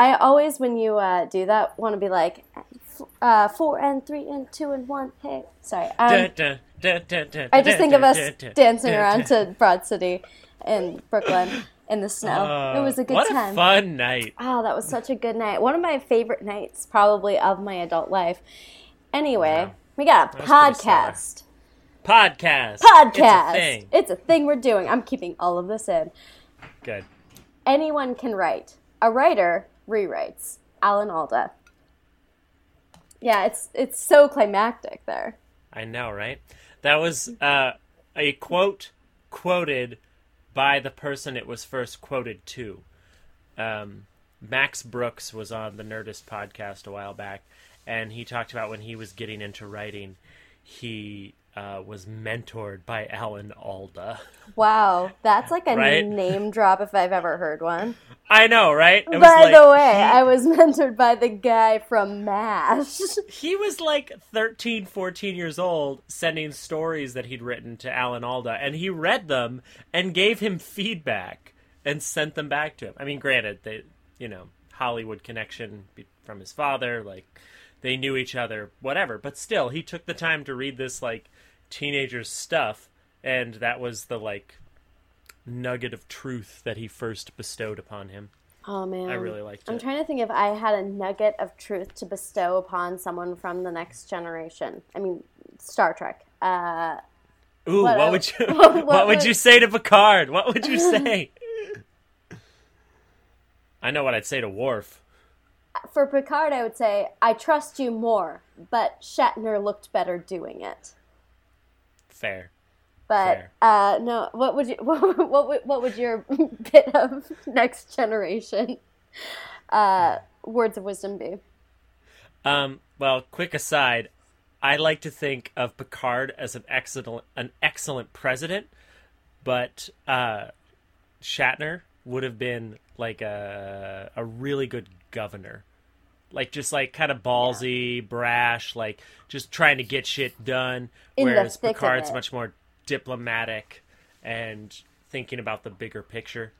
I always, when you uh, do that, want to be like uh, four and three and two and one. Hey, sorry. Um, I just think of us dancing around to Broad City in Brooklyn in the snow. Uh, it was a good what time. What a fun night! Oh, that was such a good night. One of my favorite nights, probably of my adult life. Anyway, yeah. we got a podcast. Podcast. Podcast. It's a, thing. it's a thing we're doing. I'm keeping all of this in. Good. Anyone can write. A writer rewrites. Alan Alda. Yeah, it's it's so climactic there. I know, right? That was uh, a quote quoted by the person it was first quoted to. Um, Max Brooks was on the Nerdist podcast a while back, and he talked about when he was getting into writing, he uh, was mentored by Alan Alda. Wow, that's like a right? name drop if I've ever heard one. I know, right? It by like, the way, he... I was mentored by the guy from MASH. He was like 13, 14 years old, sending stories that he'd written to Alan Alda, and he read them and gave him feedback and sent them back to him. I mean, granted, they, you know, Hollywood connection from his father, like they knew each other, whatever. But still, he took the time to read this like teenager's stuff, and that was the like nugget of truth that he first bestowed upon him. Oh man, I really liked it. I'm trying to think if I had a nugget of truth to bestow upon someone from the next generation. I mean, Star Trek. Uh, Ooh, what, what would you what, what, what would you say to Picard? What would you say? I know what I'd say to Worf. For Picard, I would say, "I trust you more," but Shatner looked better doing it. Fair. But uh, no, what would you what, what would what would your bit of next generation uh, words of wisdom be? Um, well, quick aside, I like to think of Picard as an excellent an excellent president, but uh, Shatner would have been like a a really good governor like just like kind of ballsy, yeah. brash, like just trying to get shit done. In whereas Picard's much more diplomatic and thinking about the bigger picture.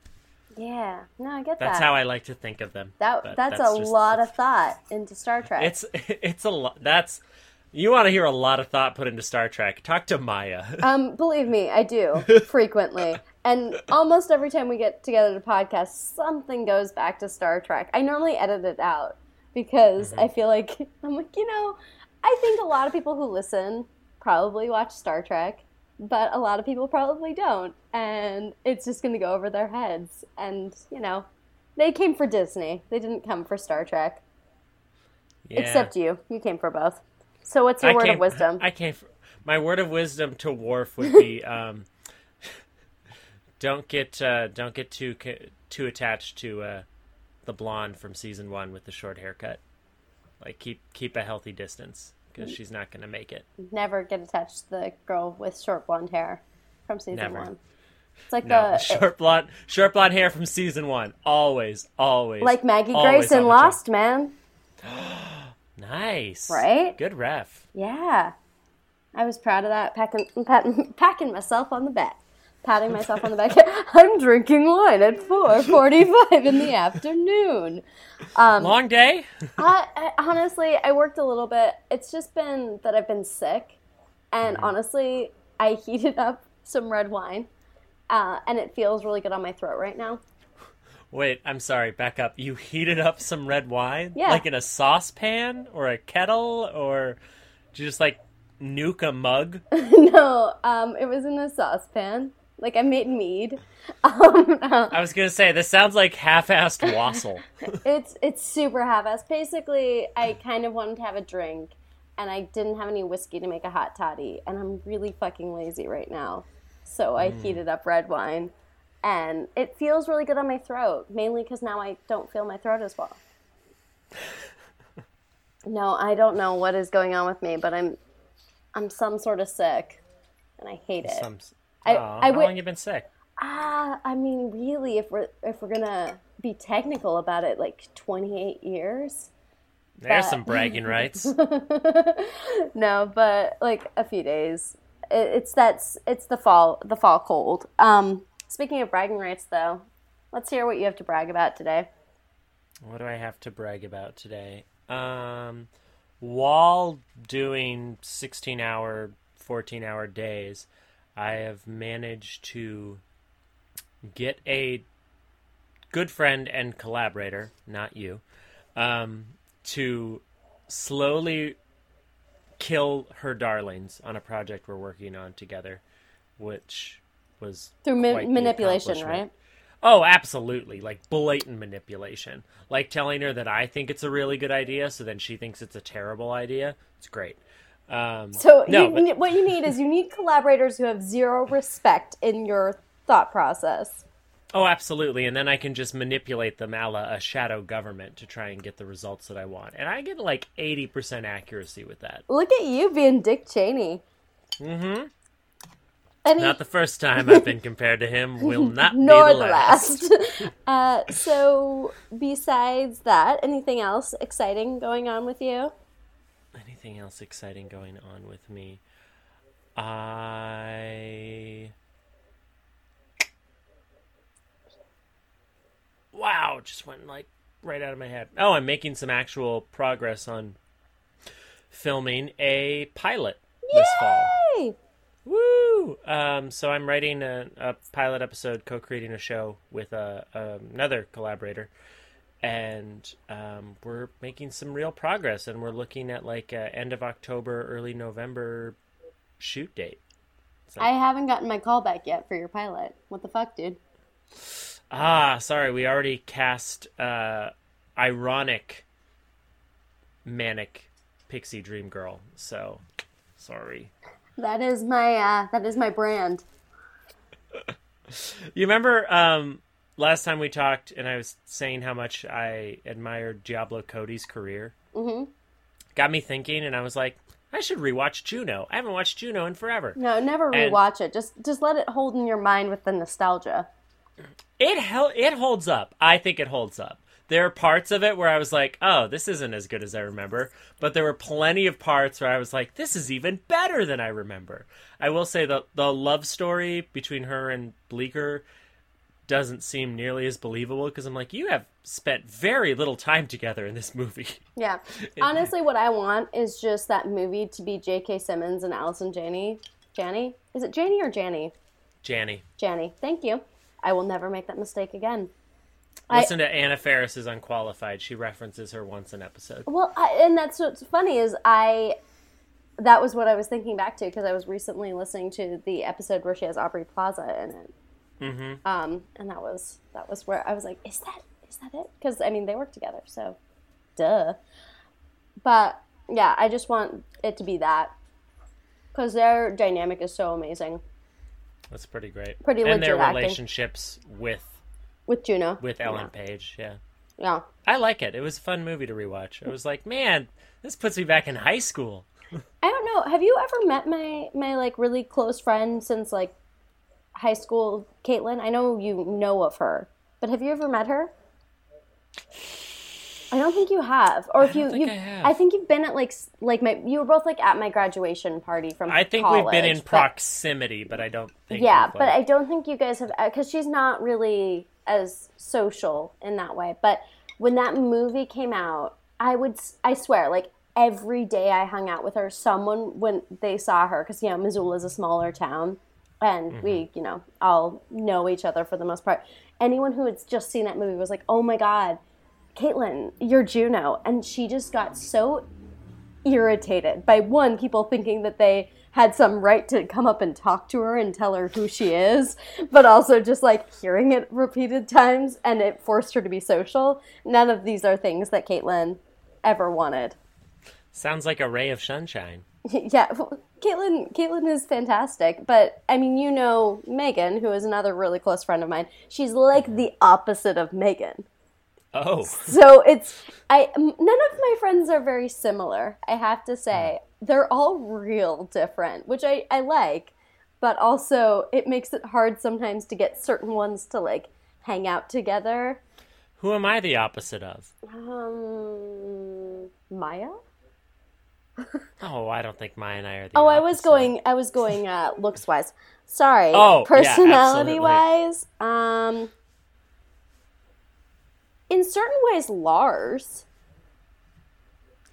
Yeah, no, I get that's that. That's how I like to think of them. That that's, that's, a just, lot of thought into Star Trek. It's it's a lot. That's you want to hear a lot of thought put into Star Trek. Talk to Maya. Um, believe me, I do frequently, and almost every time we get together to podcast, something goes back to Star Trek. I normally edit it out because mm-hmm. I feel like I'm like, you know, I think a lot of people who listen probably watch Star Trek, but a lot of people probably don't. And it's just going to go over their heads. And, you know, they came for Disney, they didn't come for Star Trek. Yeah. Except you. You came for both. So, what's your I word came, of wisdom? I came for, my word of wisdom to Worf would be um, don't get uh, don't get too too attached to uh, the blonde from season one with the short haircut. Like keep keep a healthy distance because she's not going to make it. Never get attached to the girl with short blonde hair from season Never. one. It's like no, the short blonde short blonde hair from season one. Always, always. Like Maggie Grace in Lost, man. nice. Right? Good ref. Yeah. I was proud of that, packing, packing, packing myself on the back patting myself on the back. I'm drinking wine at 4:45 in the afternoon. Um, Long day. I, I, honestly, I worked a little bit. It's just been that I've been sick, and mm-hmm. honestly, I heated up some red wine, uh, and it feels really good on my throat right now. Wait, I'm sorry. Back up. You heated up some red wine, yeah, like in a saucepan or a kettle, or just like nuke a mug? no, um, it was in a saucepan. Like I made mead. Um, uh, I was gonna say this sounds like half-assed wassail. it's it's super half-assed. Basically, I kind of wanted to have a drink, and I didn't have any whiskey to make a hot toddy, and I'm really fucking lazy right now, so I mm. heated up red wine, and it feels really good on my throat, mainly because now I don't feel my throat as well. no, I don't know what is going on with me, but I'm I'm some sort of sick, and I hate it. Some I, oh, I how long you been sick? Ah, I mean, really, if we're if we're gonna be technical about it, like twenty eight years. There's but... some bragging rights. no, but like a few days. It, it's that's it's the fall the fall cold. Um, speaking of bragging rights, though, let's hear what you have to brag about today. What do I have to brag about today? Um, while doing 16 hour, 14 hour days, I have managed to get a good friend and collaborator, not you, um, to slowly kill her darlings on a project we're working on together, which was Through ma- manipulation, right? Oh, absolutely. Like blatant manipulation. Like telling her that I think it's a really good idea, so then she thinks it's a terrible idea. It's great. Um, So no, you, but- what you need is you need collaborators who have zero respect in your thought process. oh, absolutely. And then I can just manipulate them a la a shadow government to try and get the results that I want. And I get like 80% accuracy with that. Look at you being Dick Cheney. Mm-hmm. Any, Not the first time I've been compared to him. Will not nor be the the last. last. uh, so, besides that, anything else exciting going on with you? Anything else exciting going on with me? I. Wow, just went like right out of my head. Oh, I'm making some actual progress on filming a pilot this fall. Woo! Um, so I'm writing a, a pilot episode, co-creating a show with a, another collaborator, and um, we're making some real progress. And we're looking at like end of October, early November shoot date. I haven't gotten my call back yet for your pilot. What the fuck, dude? Ah, sorry, we already cast uh, ironic, manic pixie dream girl. So sorry. That is my uh, that is my brand. You remember um, last time we talked, and I was saying how much I admired Diablo Cody's career. hmm Got me thinking, and I was like, I should rewatch Juno. I haven't watched Juno in forever. No, never And- rewatch it. Just just let it hold in your mind with the nostalgia. It hel- it holds up. I think it holds up. There are parts of it where I was like, "Oh, this isn't as good as I remember," but there were plenty of parts where I was like, "This is even better than I remember." I will say the the love story between her and Bleeker doesn't seem nearly as believable because I'm like, "You have spent very little time together in this movie." Yeah. Honestly, what I want is just that movie to be J.K. Simmons and Allison Janney. Janney? Is it Janney or Janny? Janney. Janney. Thank you. I will never make that mistake again. I- listen to Anna Faris is unqualified. She references her once an episode. Well, I, and that's what's funny is I. That was what I was thinking back to because I was recently listening to the episode where she has Aubrey Plaza in it. Mm-hmm. Um, and that was that was where I was like, is that is that it? Because I mean, they work together, so duh. But yeah, I just want it to be that because their dynamic is so amazing That's pretty great. Pretty and their acting. relationships with with Juno. with Ellen Page. Yeah. Yeah. I like it. It was a fun movie to rewatch. I was like, man, this puts me back in high school. I don't know. Have you ever met my my like really close friend since like high school, Caitlin? I know you know of her, but have you ever met her? I don't think you have. Or if don't you, think you I have. I think you've been at like like my you were both like at my graduation party from. I think we've been in but- proximity, but I don't think. Yeah, we've, but like- I don't think you guys have uh, because she's not really as social in that way. But when that movie came out, I would I swear like every day I hung out with her. Someone when they saw her because you know Missoula is a smaller town, and Mm-hmm. we you know all know each other for the most part. Anyone who had just seen that movie was like, "Oh my god, Caitlin, you're Juno," and she just got so irritated by one people thinking that they had some right to come up and talk to her and tell her who she is but also just like hearing it repeated times and it forced her to be social none of these are things that caitlin ever wanted sounds like a ray of sunshine. yeah caitlin caitlin is fantastic but i mean you know megan who is another really close friend of mine she's like the opposite of megan Oh, so it's I none of my friends are very similar. I have to say they're all real different, which I I like, but also it makes it hard sometimes to get certain ones to like hang out together. who am I the opposite of? Um, Maya. Oh, I don't think Maya and I are the. Oh, I was going. I was going uh, looks wise. Sorry. Oh, personality absolutely. wise. Um. in certain ways, Lars.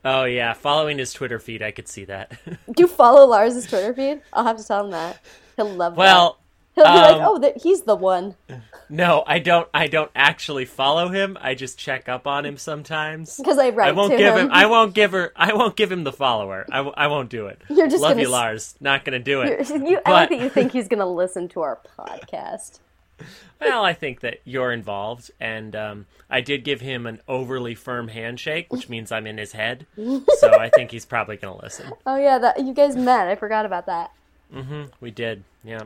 Oh yeah, following his Twitter feed, I could see that. Do you follow Lars's Twitter feed? I'll have to tell him that. He'll love that. well, He'll be like, um, "Oh, that he's the one." no, I don't. I don't actually follow him. I just check up on him sometimes. Because I write I won't to give him. him. I won't give her. I won't give him the follower. I, w- I won't do it. You're just love gonna you, Lars. Not gonna do it. you, I like But- that you think he's going to listen to our podcast. Well, I think that you're involved, and um, I did give him an overly firm handshake, which means I'm in his head. so I think he's probably gonna listen. Oh yeah, that you guys met. I forgot about that. Mm-hmm. We did, yeah.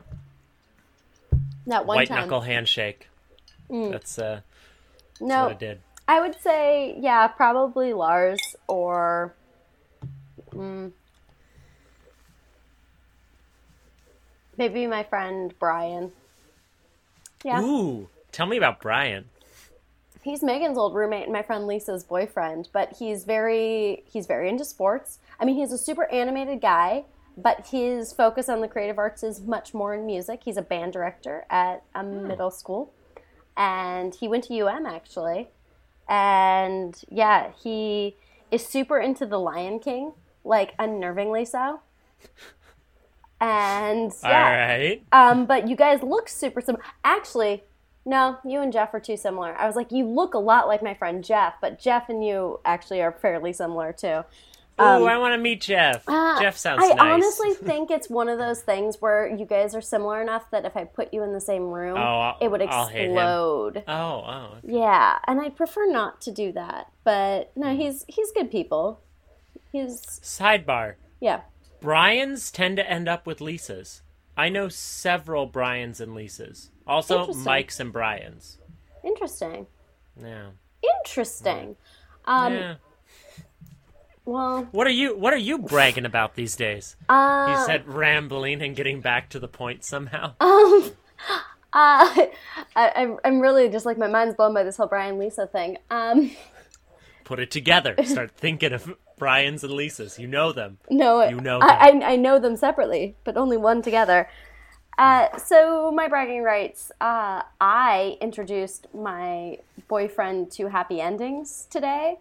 That one White time. Mm. knuckle handshake. That's uh, no, what I did. I would say yeah, probably Lars or mm, maybe my friend Brian. Yeah, Ooh, tell me about Brian. he's Megan's old roommate and my friend Lisa's boyfriend, but he's very he's very into sports. I mean, he's a super animated guy, but his focus on the creative arts is much more in music. He's a band director at a middle school, and he went to UM actually. And yeah, he is super into The Lion King, like unnervingly so. And yeah, All right. um, but you guys look super similar. Actually, no, you and Jeff are too similar. I was like, you look a lot like my friend Jeff, but Jeff and you actually are fairly similar too. Ooh, I want to meet Jeff. Uh, Jeff sounds nice. I nice. honestly think it's one of those things where you guys are similar enough that if I put you in the same room, Oh, I'll- it would I'll hate him. explode. Oh, oh. Yeah, and I prefer not to do that. But Hmm. no, he's he's good people. He's Sidebar. yeah. Brian's tend to end up with Lisas. I know several Brians and Lisas. Also, Mikes and Brians. Interesting. Yeah. Interesting. Um, yeah. Well, What are you What are you bragging about these days? uh, He said rambling and getting back to the point somehow. Um, uh, I, I'm, I'm really just like my mind's blown by this whole Brian Lisa thing. Um, Put it together. Start thinking of Brian's and Lisa's. You know them. no, You know I, I, I know them separately, but only one together. Uh, so my bragging rights. Uh, I introduced my boyfriend to Happy Endings today,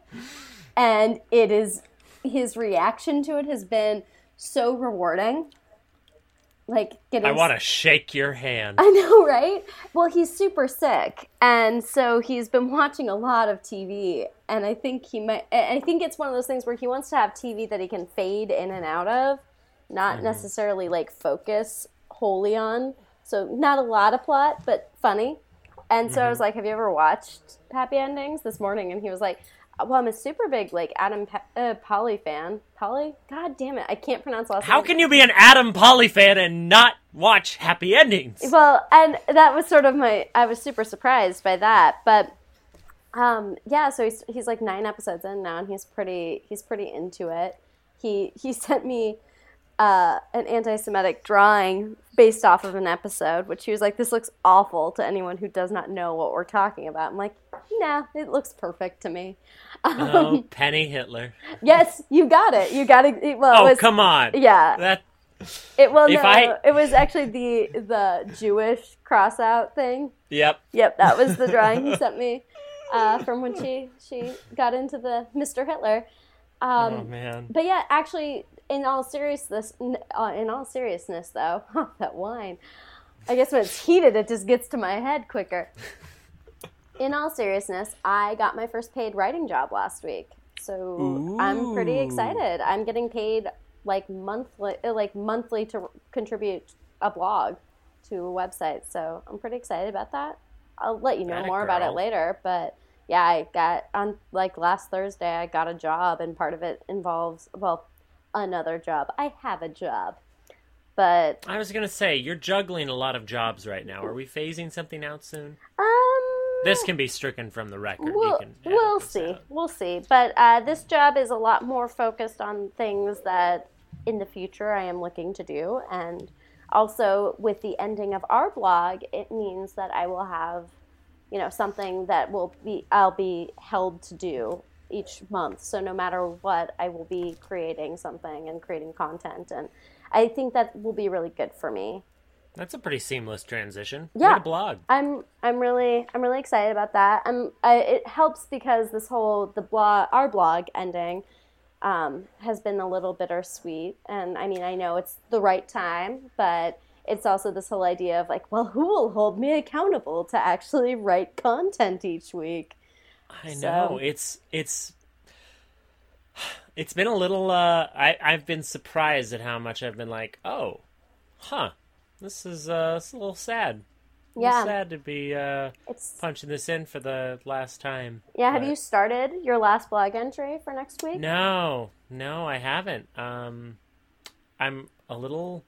and it is his reaction to it has been so rewarding. Like getting I want to shake your hand. I know, right? Well, he's super sick, and so he's been watching a lot of TV. And I think he might. I I think it's one of those things where he wants to have TV that he can fade in and out of, not mm-hmm. necessarily like focus wholly on. So not a lot of plot, but funny. And so I mm-hmm. was like, "Have you ever watched Happy Endings?" This morning, and he was like, "Well, I'm a super big like Adam pa- uh, Polly fan. Polly, God damn it, I can't pronounce last How name. can you be an Adam Pally fan and not watch Happy Endings? Well, and that was sort of my. I was super surprised by that, but um, yeah. So he's he's like nine episodes in now, and he's pretty he's pretty into it. He he sent me uh, an anti-Semitic drawing based off of an episode, which he was like, "This looks awful to anyone who does not know what we're talking about." I'm like, "Nah, it looks perfect to me." Oh, Penny Hitler. Yes, you got it. You got it. Well, Oh, it was, come on. Yeah, That it well, no, I- it was actually the the Jewish cross out thing. Yep. Yep, that was the drawing he sent me uh, from when she she got into the Mr. Hitler. Um, oh man. But yeah, actually, in all seriousness, uh, in all seriousness, though, that wine. I guess when it's heated, it just gets to my head quicker. In all seriousness, I got my first paid writing job last week, so I'm pretty excited. I'm getting paid like monthly, uh, like monthly to contribute a blog to a website. So I'm pretty excited about that. I'll let you know Atta more about it later, but yeah, I got on like last Thursday. I got a job, and part of it involves well, another job. I have a job, but I was gonna say you're juggling a lot of jobs right now. Are we phasing something out soon? um, This can be stricken from the record. we'll, we'll see, out. we'll see. But uh, this job is a lot more focused on things that in the future I am looking to do, and also with the ending of our blog, it means that I will have you know something that will be I'll be held to do each month. So no matter what, I will be creating something and creating content, and I think that will be really good for me. That's a pretty seamless transition. Yeah. Blog. I'm I'm really I'm really excited about that. I'm I, it helps because this whole the blog our blog ending um, has been a little bittersweet, and I mean I know it's the right time, but it's also this whole idea of like, well, who will hold me accountable to actually write content each week? I So- know it's it's it's been a little. Uh, I I've been surprised at how much I've been like, oh, huh, this is uh, it's a little sad. A little Yeah. sad to be uh, It's punching this in for the last time. yeah. Have but- you started your last blog entry for next week? No, no, I haven't. Um, I'm a little.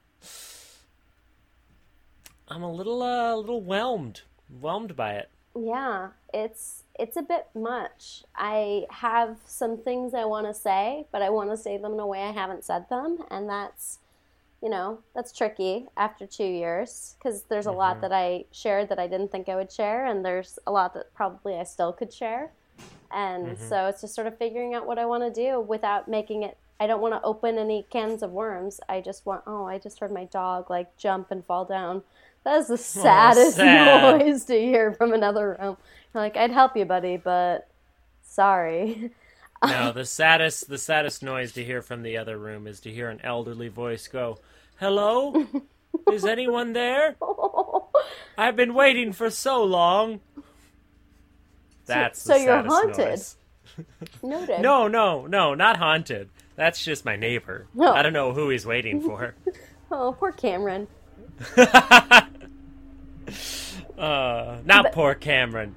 I'm a little, uh, little whelmed, whelmed by it. Yeah, it's it's a bit much. I have some things I want to say, but I want to say them in a way I haven't said them, and that's you know, that's tricky after 2 years because there's a lot mm-hmm. that I shared that I didn't think I would share and there's a lot that probably I still could share. And mm-hmm. so it's just sort of figuring out what I want to do without making it I don't want to open any cans of worms. I just want oh, I just heard my dog like jump and fall down. That is the oh, saddest sad. noise to hear from another room. You're like, I'd help you, buddy, but sorry. No, the saddest, the saddest noise to hear from the other room is to hear an elderly voice go, "Hello, is anyone there? I've been waiting for so long." That's so the you're haunted. Noted. No, no, no, not haunted. That's just my neighbor. No. I don't know who he's waiting for. Oh, poor Cameron. Uh, not poor Cameron.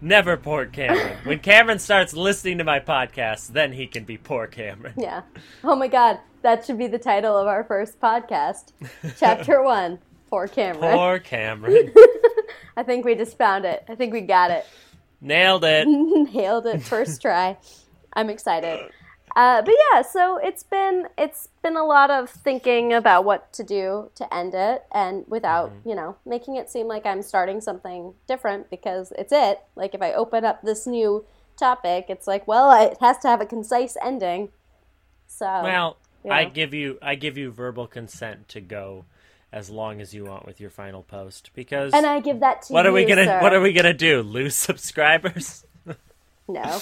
Never poor Cameron. When Cameron starts listening to my podcast, then he can be poor Cameron. Yeah. Oh my God, that should be the title of our first podcast. Chapter one. Poor Cameron. Poor Cameron. I think we just found it. I think we got it. Nailed it. Nailed it first try. I'm excited. Uh, but yeah, so it's been it's been a lot of thinking about what to do to end it, and without Mm-hmm. you know making it seem like I'm starting something different because it's it. Like if I open up this new topic, it's like well, it has to have a concise ending. So Well, I give you I give you verbal consent to go as long as you want with your final post because and I give that to what you. are we gonna sir. what are we gonna do? Lose subscribers? No.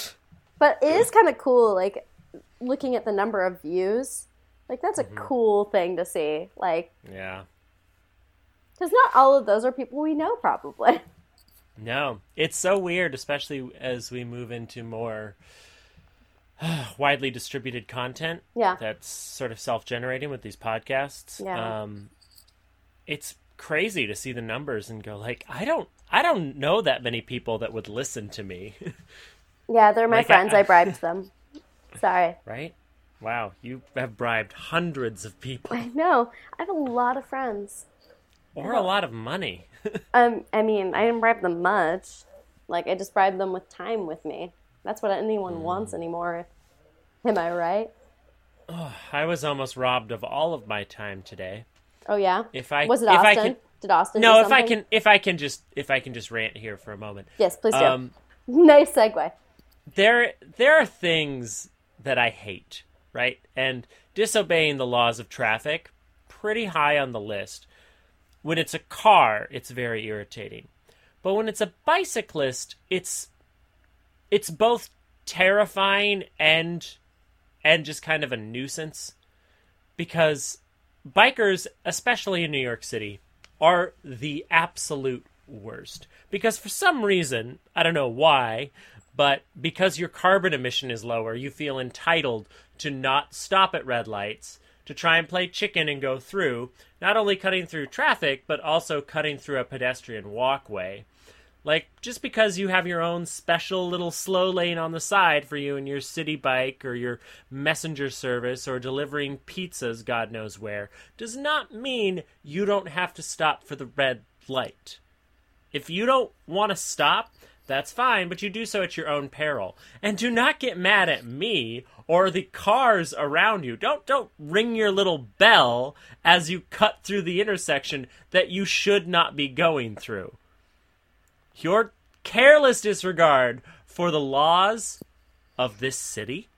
But it is kind of cool, like looking at the number of views. Like that's a Mm-hmm. cool thing to see. Like, yeah. because not all of those are people we know, probably. No, it's so weird, especially as we move into more widely distributed content Yeah. that's sort of self-generating with these podcasts. Yeah. Um, it's crazy to see the numbers and go like, I don't, I don't know that many people that would listen to me, Yeah, they're my Like, friends. I- I bribed them. Sorry. right? Wow, you have bribed hundreds of people I know. I have a lot of friends. or a lot of money. Um, I mean, I didn't bribe them much. Like, I just bribed them with time with me. That's what anyone Hmm. wants anymore. Am I right? I was almost robbed of all of my time today. Oh yeah. If I Was it if Austin? I can, Did Austin? no, if I can, if I can just, if I can just rant here for a moment. Yes, please do. Um, nice segue. there there are things that I hate, right? And disobeying the laws of traffic pretty high on the list. When it's a car, it's very irritating. But when it's a bicyclist, it's it's both terrifying and and just kind of a nuisance because bikers, especially in New York City, are the absolute worst. Because for some reason, I don't know why, but because your carbon emission is lower, you feel entitled to not stop at red lights, to try and play chicken and go through, not only cutting through traffic, but also cutting through a pedestrian walkway. Like, just because you have your own special little slow lane on the side for you and your city bike or your messenger service or delivering pizzas, God knows where, does not mean you don't have to stop for the red light. If you don't want to stop, that's fine, but you do so at your own peril. And do not get mad at me or the cars around you. Don't don't ring your little bell as you cut through the intersection that you should not be going through. Your careless disregard for the laws of this city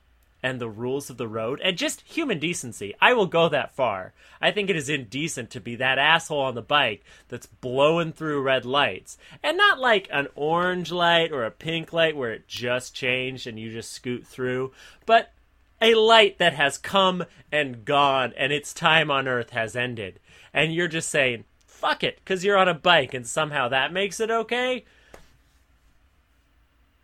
and the rules of the road and just human decency. I will go that far. I think it is indecent to be that asshole on the bike that's blowing through red lights. And not like an orange light or a pink light where it just changed and you just scoot through, but a light that has come and gone and its time on earth has ended. And you're just saying, fuck it, because you're on a bike and somehow that makes it okay.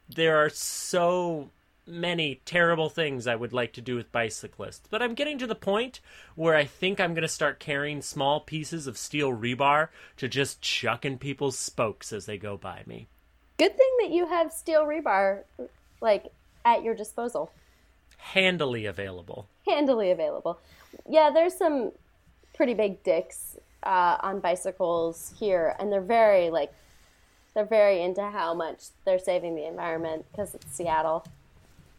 There are so many terrible things I would like to do with bicyclists, but I'm getting to the point where I think I'm going to start carrying small pieces of steel rebar to just chuck in people's spokes as they go by me. Good thing that you have steel rebar, like, at your disposal. Handily available. Handily available. Yeah, there's some pretty big dicks uh, on bicycles here, and they're very, like, they're very into how much they're saving the environment because it's Seattle.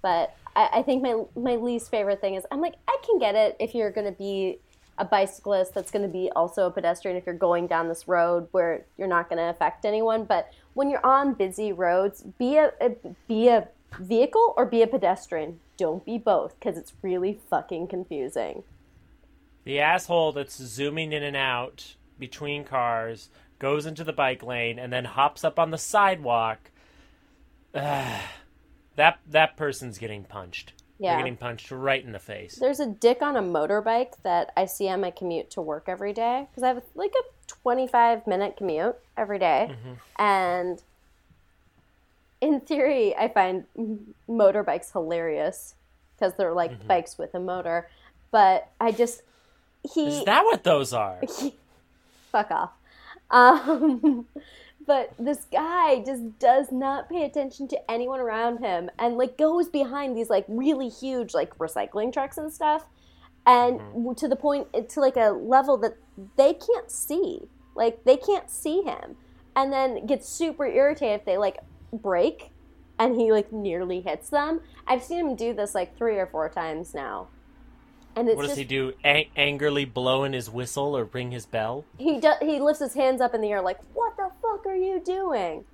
But I, I think my my least favorite thing is I'm like I can get it if you're going to be a bicyclist that's going to be also a pedestrian if you're going down this road where you're not going to affect anyone. But when you're on busy roads, be a, a be a vehicle or be a pedestrian. Don't be both because it's really fucking confusing. The asshole that's zooming in and out between cars goes into the bike lane and then hops up on the sidewalk. Ugh. That that person's getting punched. Yeah. They're getting punched right in the face. There's a dick on a motorbike that I see on my commute to work every day because I have like a 25 minute commute every day. Mm-hmm. And in theory, I find motorbikes hilarious because they're like mm-hmm. bikes with a motor. But I just he is that what those are? He, fuck off. Um, but this guy just does not pay attention to anyone around him and like goes behind these like really huge like recycling trucks and stuff and mm-hmm. to the point to like a level that they can't see like they can't see him and then gets super irritated if they like break and he like nearly hits them i've seen him do this like three or four times now and what does just, he do? A- angrily blow in his whistle or ring his bell? He do- he lifts his hands up in the air like, "What the fuck are you doing?"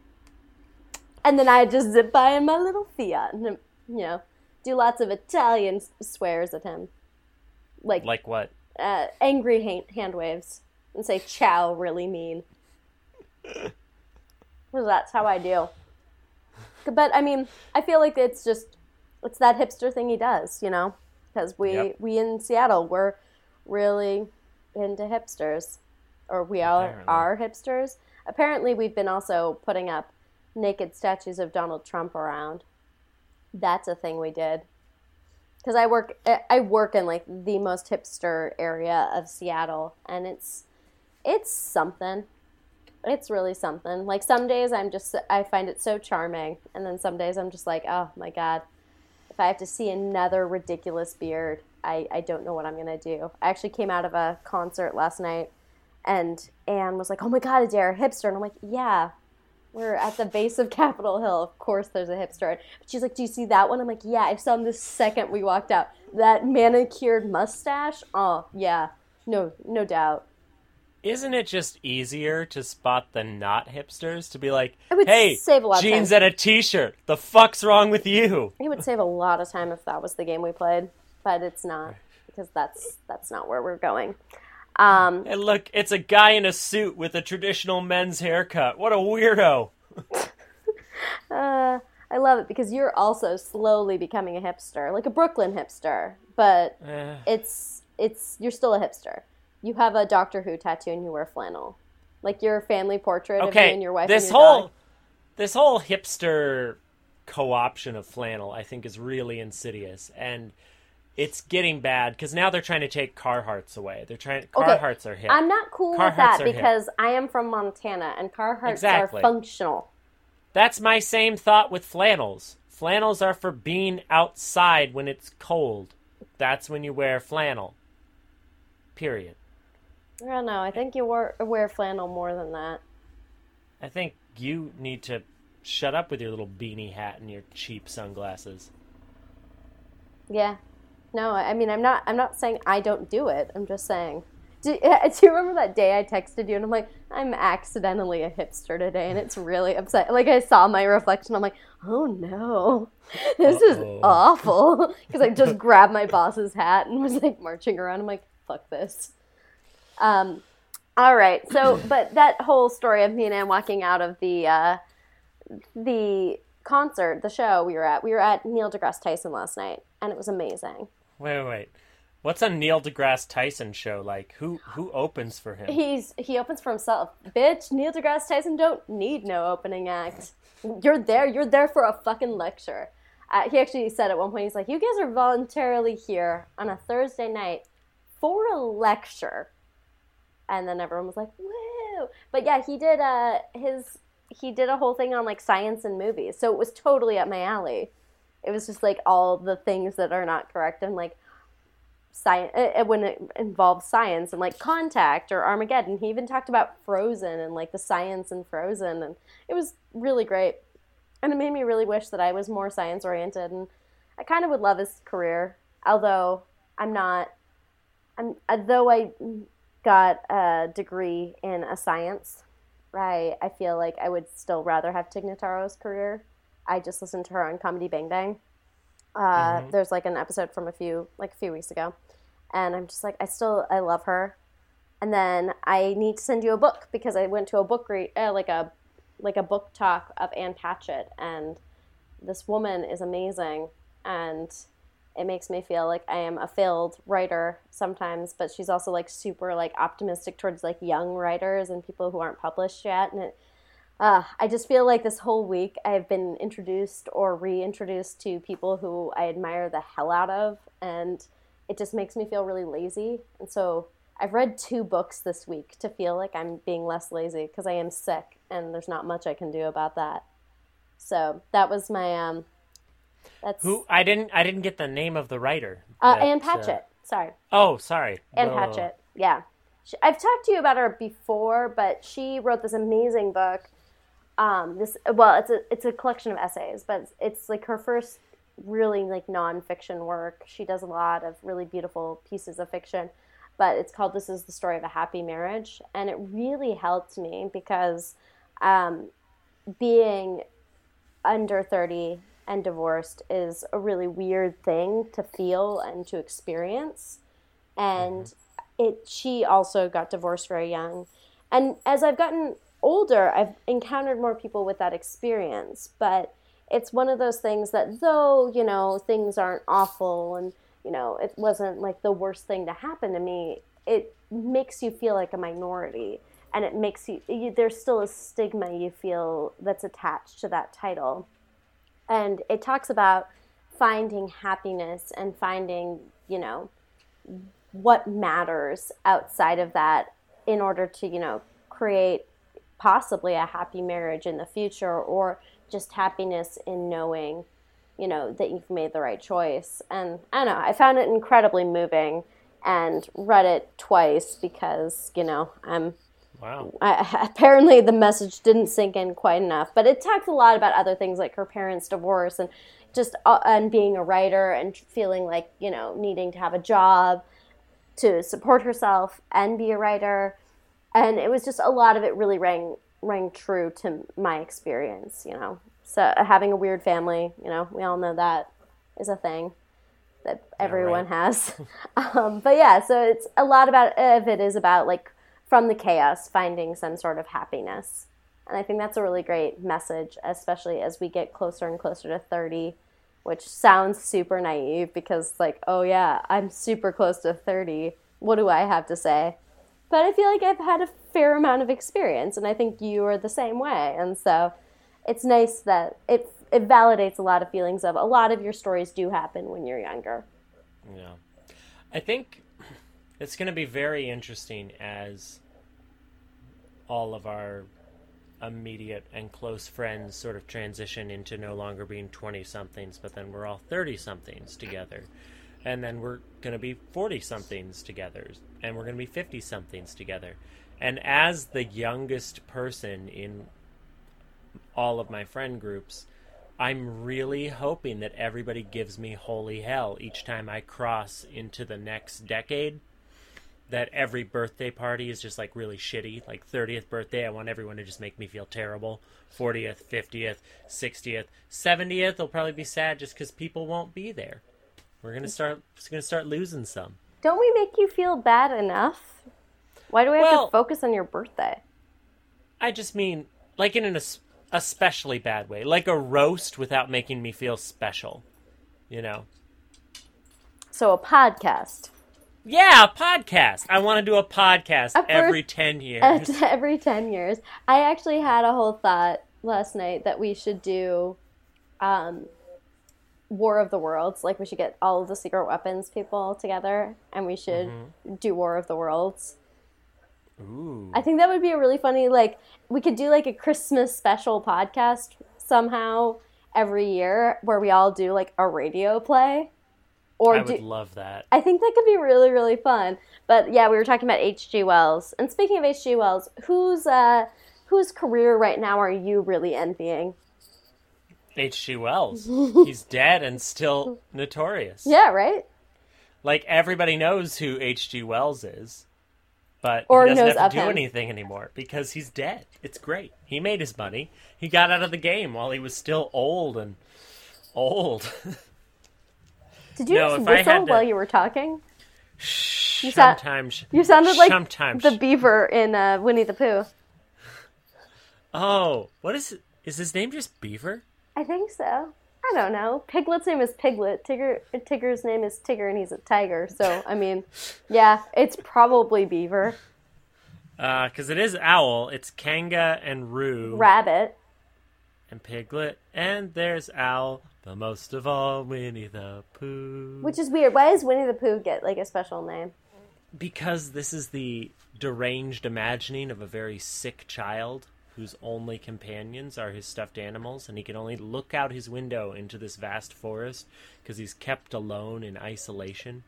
And then I just zip by in my little Fiat and you know do lots of Italian swears at him, like like what? Uh, angry hand, hand waves and say "ciao" really mean. well, that's how I do. But I mean, I feel like it's just it's that hipster thing he does, you know because we yep. we in Seattle we're really into hipsters, or we all Apparently. are hipsters. Apparently, we've been also putting up naked statues of Donald Trump around. That's a thing we did. Because I work, I work in like the most hipster area of Seattle, and it's, it's something. It's really something. Like some days I'm just, I find it so charming, and then some days I'm just like, oh my god, if I have to see another ridiculous beard, I, I don't know what I'm gonna do. I actually came out of a concert last night and Anne was like, Oh my god, is there a hipster? And I'm like, Yeah. We're at the base of Capitol Hill. Of course there's a hipster. But she's like, Do you see that one? I'm like, Yeah, I saw him the second we walked out. That manicured mustache? Oh, yeah. No no doubt isn't it just easier to spot the not hipsters to be like, "Hey, save a lot jeans and a t-shirt. The fuck's wrong with you?" It would save a lot of time if that was the game we played, but it's not because that's that's not where we're going. Um, and look, it's a guy in a suit with a traditional men's haircut. What a weirdo! uh, I love it because you're also slowly becoming a hipster, like a Brooklyn hipster, but uh, it's it's you're still a hipster you have a Doctor Who tattoo and you wear flannel, like your family portrait okay, of you and your wife. This your whole dog. this whole hipster co-option of flannel, I think, is really insidious and. It's getting bad because now they're trying to take Carhartts away. They're trying Carhartts okay. are hip. I'm not cool Carhartts with that because hip. I am from Montana and Carhartts exactly. are functional. That's my same thought with flannels. Flannels are for being outside when it's cold. That's when you wear flannel. Period. I don't know. I think you wear, wear flannel more than that. I think you need to shut up with your little beanie hat and your cheap sunglasses. Yeah. No, I mean I'm not I'm not saying I don't do it. I'm just saying Do, do you remember that day I texted you and I'm like, I'm accidentally a hipster today and it's really upset. Like I saw my reflection, I'm like, oh no, this Uh-oh. is awful. Because I just grabbed my boss's hat and was like marching around. I'm like, fuck this. Um, all right. So, but that whole story of me and Anne walking out of the uh, the concert, the show we were at, we were at Neil deGrasse Tyson last night, and it was amazing. Wait, wait, wait. What's a Neil deGrasse Tyson show like? Who who opens for him? He's he opens for himself. Bitch, Neil deGrasse Tyson don't need no opening act. You're there. You're there for a fucking lecture. Uh, he actually said at one point, he's like, "You guys are voluntarily here on a Thursday night for a lecture," and then everyone was like, "Woo!" But yeah, he did. Uh, his he did a whole thing on like science and movies, so it was totally up my alley. It was just like all the things that are not correct and like science when it involves science and like contact or armageddon he even talked about frozen and like the science in frozen and it was really great and it made me really wish that i was more science oriented and i kind of would love his career although i'm not i'm though i got a degree in a science right, i feel like i would still rather have tig notaro's career. I just listened to her on comedy bang bang. Uh, mm-hmm. There's like an episode from a few like a few weeks ago, and I'm just like, I still, I love her. And then I need to send you a book because I went to a book read, uh, like a, like a book talk of Ann Patchett, and this woman is amazing, and it makes me feel like I am a failed writer sometimes, but she's also like super like optimistic towards like young writers and people who aren't published yet, and it. Uh, I just feel like this whole week I've been introduced or reintroduced to people who I admire the hell out of, and it just makes me feel really lazy. And so I've read two books this week to feel like I'm being less lazy because I am sick and there's not much I can do about that. So that was my um. That's who I didn't I didn't get the name of the writer. Uh, Ann uh, Patchett. Uh... Sorry. Oh, sorry. Ann Whoa. Patchett. Yeah, she, I've talked to you about her before, but she wrote this amazing book. Um, this well, it's a it's a collection of essays, but it's, it's like her first really like nonfiction work. She does a lot of really beautiful pieces of fiction, but it's called "This Is the Story of a Happy Marriage," and it really helped me because um, being under thirty and divorced is a really weird thing to feel and to experience, and mm-hmm. it. She also got divorced very young, and as I've gotten older, I've encountered more people with that experience, but it's one of those things that though you know things aren't awful and you know it wasn't like the worst thing to happen to me it makes you feel like a minority and it makes you, you there's still a stigma you feel that's attached to that title and it talks about finding happiness and finding you know what matters outside of that in order to you know create possibly a happy marriage in the future or just happiness in knowing, you know, that you've made the right choice. And I don't know, I found it incredibly moving and read it twice because, you know, I'm. Wow. I, apparently, the message didn't sink in quite enough, but it talked a lot about other things like her parents' divorce and just uh, and being a writer and feeling like you know needing to have a job to support herself and be a writer, and it was just a lot of it really rang rang true to my experience, you know. So having a weird family, you know, we all know that is a thing that everyone yeah, right. has. um, but yeah, so it's a lot about if it is about like from the chaos finding some sort of happiness. And I think that's a really great message, especially as we get closer and closer to 30, which sounds super naive because, like, oh yeah, I'm super close to 30. What do I have to say? but I feel like I've had a fair amount of experience, and I think you are the same way. And so it's nice that it it validates a lot of feelings of a lot of your stories do happen when you're younger. Yeah, I think it's going to be very interesting as all of our immediate and close friends sort of transition into no longer being 20 somethings, but then we're all 30 somethings together. And then we're going to be 40 somethings together and we're going to be 50 somethings together. And as the youngest person in all of my friend groups i'm really hoping that everybody gives me holy hell each time i cross into the next decade that every birthday party is just like really shitty. Like 30th birthday, I want everyone to just make me feel terrible. 40th, 50th, 60th, 70th, they'll probably be sad just because people won't be there. We're gonna mm-hmm. start. It's gonna start losing some. Don't we make you feel bad enough? Why do we have Well- to focus on your birthday? I just mean like in an especially bad way, like a roast without making me feel special. You know. So a podcast. Yeah, a podcast. I want to do a podcast At every 10 years. Every 10 years. I actually had a whole thought last night that we should do um, War of the Worlds. Like, we should get all of the secret weapons people together and we should do War of the Worlds. Ooh. I think that would be a really funny, like, we could do like a Christmas special podcast somehow every year where we all do like a radio play. Or I do, would love that. I think that could be really, really fun. But yeah, we were talking about H.G. Wells. And speaking of H.G. Wells, whose uh, whose career right now are you really envying? H.G. Wells. He's dead and still notorious. Yeah, right. Like everybody knows who H.G. Wells is, but Or he doesn't have to do him. anything anymore because he's dead. It's great. He made his money. He got out of the game while he was still old and old. Did you No, just if I had whistle to- while you were talking? you sometimes You sounded like sometimes the beaver in uh, Winnie the Pooh. Oh, what is is his name just Beaver? I think so. I don't know. Piglet's name is Piglet. Tigger Tigger's name is Tigger, and he's a tiger. So I mean, yeah, it's probably Beaver. Because it is Owl. It's Kanga and Roo Rabbit. and Piglet, and there's Owl, but most of all, Winnie the Pooh. Which is weird. Why does Winnie the Pooh get like a special name? because this is the deranged imagining of a very sick child whose only companions are his stuffed animals, and he can only look out his window into this vast forest because he's kept alone in isolation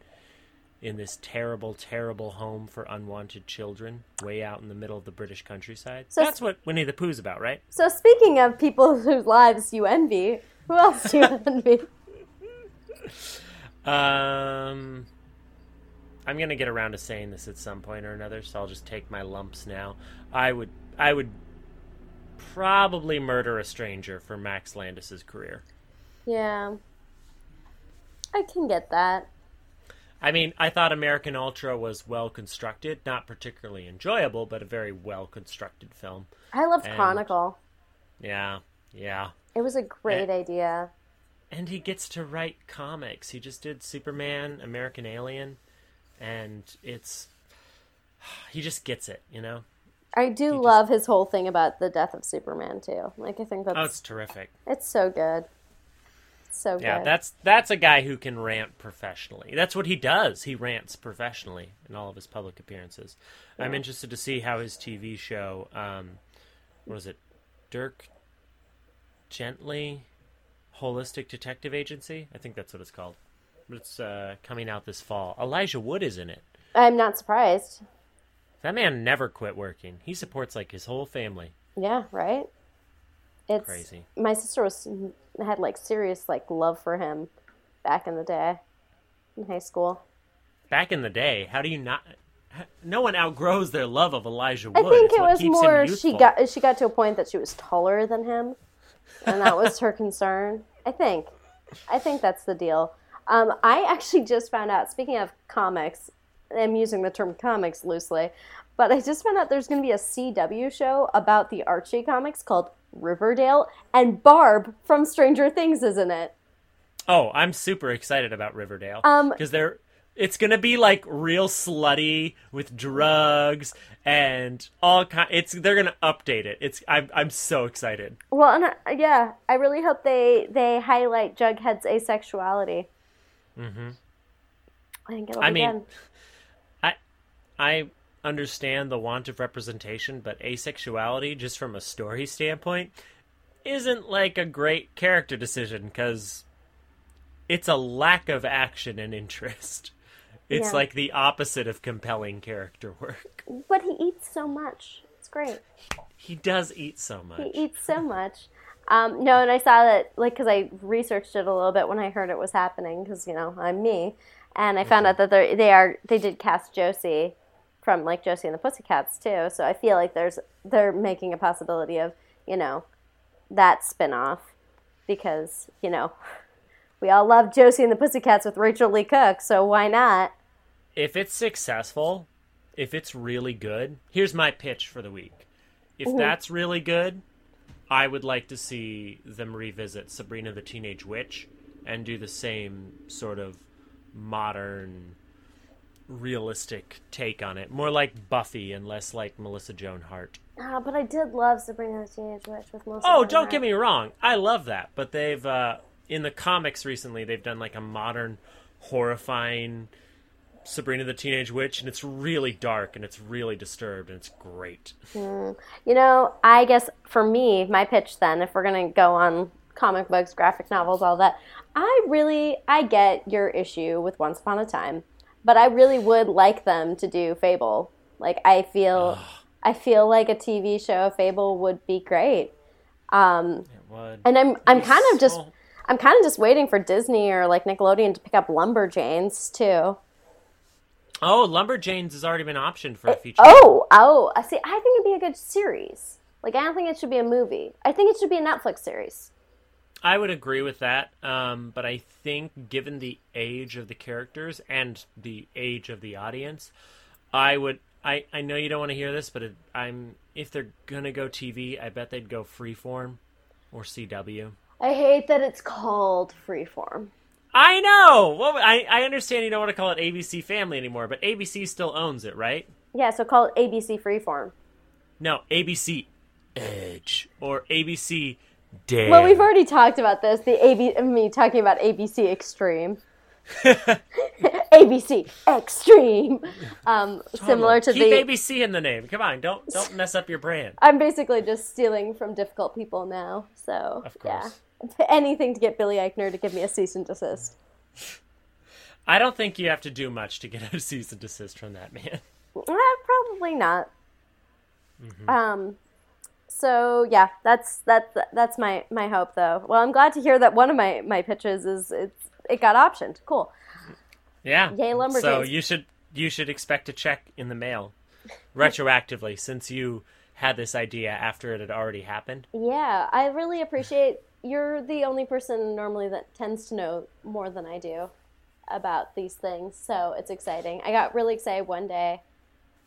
in this terrible, terrible home for unwanted children way out in the middle of the British countryside. So- That's what Winnie the Pooh's about, right? So speaking of people whose lives you envy, who else do you envy? Um, I'm gonna get around to saying this at some point or another, so I'll just take my lumps now. I would, I would probably murder a stranger for Max Landis's career. Yeah, I can get that. I mean, I thought American Ultra was well constructed, not particularly enjoyable, but a very well constructed film. I loved And- Chronicle. Yeah, yeah. It was a great idea. And he gets to write comics. He just did Superman, American Alien, and it's he just gets it, you know. I do just- love his whole thing about the death of Superman too. Like I think that's Oh, it's terrific. it's so good. It's so Yeah, good. that's that's a guy who can rant professionally. That's what he does. He rants professionally in all of his public appearances. I'm interested to see how his TV show, um, what is it, Dirk Gently, Holistic Detective Agency. I think that's what it's called. It's uh, coming out this fall. Elijah Wood is in it. I'm not surprised. That man never quit working. He supports like his whole family. Yeah, right. It's Crazy. My sister was had like serious like love for him back in the day in high school. Back in the day, how do you not? No one outgrows their love of Elijah Wood. I think It's it was more she got she got to a point that she was taller than him, and that was her concern. I think, I think that's the deal. Um, I actually just found out. Speaking of comics, I'm using the term comics loosely, but I just found out there's going to be a CW show about the Archie comics called Riverdale, and Barb from Stranger Things is in it. Oh, I'm super excited about Riverdale Um, because they're it's gonna be like real slutty with drugs and all kind. It's they're gonna update it. It's I'm I'm so excited. Well, and I, yeah, I really hope they they highlight Jughead's asexuality. Mm-hmm. I think it'll I be mean, good. I I understand the want of representation, but asexuality, just from a story standpoint, isn't like a great character decision because it's a lack of action and interest. It's Yeah. like the opposite of compelling character work. But he eats so much. It's great. He does eat so much. He eats so much. Um, no, and I saw that, like, because I researched it a little bit when I heard it was happening, because, you know, I'm me. And I found out that they are, they did cast Josie from like Josie and the Pussycats too. So I feel like there's they're making a possibility of you know that spinoff because you know we all love Josie and the Pussycats with Rachael Leigh Cook, so why not? If it's successful, if it's really good, here's my pitch for the week. If that's really good, I would like to see them revisit Sabrina the Teenage Witch and do the same sort of modern realistic take on it. More like Buffy and less like Melissa Joan Hart. Ah, but I did love Sabrina the Teenage Witch with Melissa. Oh, Joan don't Hart. get me wrong. I love that, but they've uh in the comics recently they've done like a modern horrifying Sabrina the Teenage Witch and it's really dark and it's really disturbed and it's great. You know, I guess for me, my pitch then, if we're gonna go on comic books, graphic novels, all that, I really I get your issue with Once Upon a Time, but I really would like them to do Fable. Like I feel, I feel like a TV show of Fable would be great. Um, It would. and I'm I'm kind of just I'm kind of just waiting for Disney or like Nickelodeon to pick up Lumberjanes too. Oh, Lumberjanes has already been optioned for a feature. Oh, oh, I see. I think it'd be a good series. Like I don't think it should be a movie. I think it should be a Netflix series. I would agree with that, um, but I think given the age of the characters and the age of the audience, I would. I, I know you don't want to hear this, but it, I'm if they're gonna go TV, I bet they'd go Freeform or CW. I hate that it's called Freeform. I know. Well, I I understand you don't want to call it ABC Family anymore, but ABC still owns it, right? Yeah, so call it ABC Freeform. No, ABC Edge or ABC Dare. Well, we've already talked about this. The AB, me talking about ABC Extreme. ABC Extreme. Um, similar to keep the. ABC in the name. Come on, don't don't mess up your brand. I'm basically just stealing from difficult people now. So Of course. yeah, anything to get Billy Eichner to give me a cease and desist. I don't think you have to do much to get a cease and desist from that man. Eh, probably not. Um, so yeah, that's that's that's my my hope though. Well, I'm glad to hear that one of my my pitches is it's it got optioned. Cool. Yeah. Yay, Lumberjanes. So you should you should expect a check in the mail retroactively since you had this idea after it had already happened. Yeah, I really appreciate. You're the only person normally that tends to know more than I do about these things, so it's exciting. I got really excited one day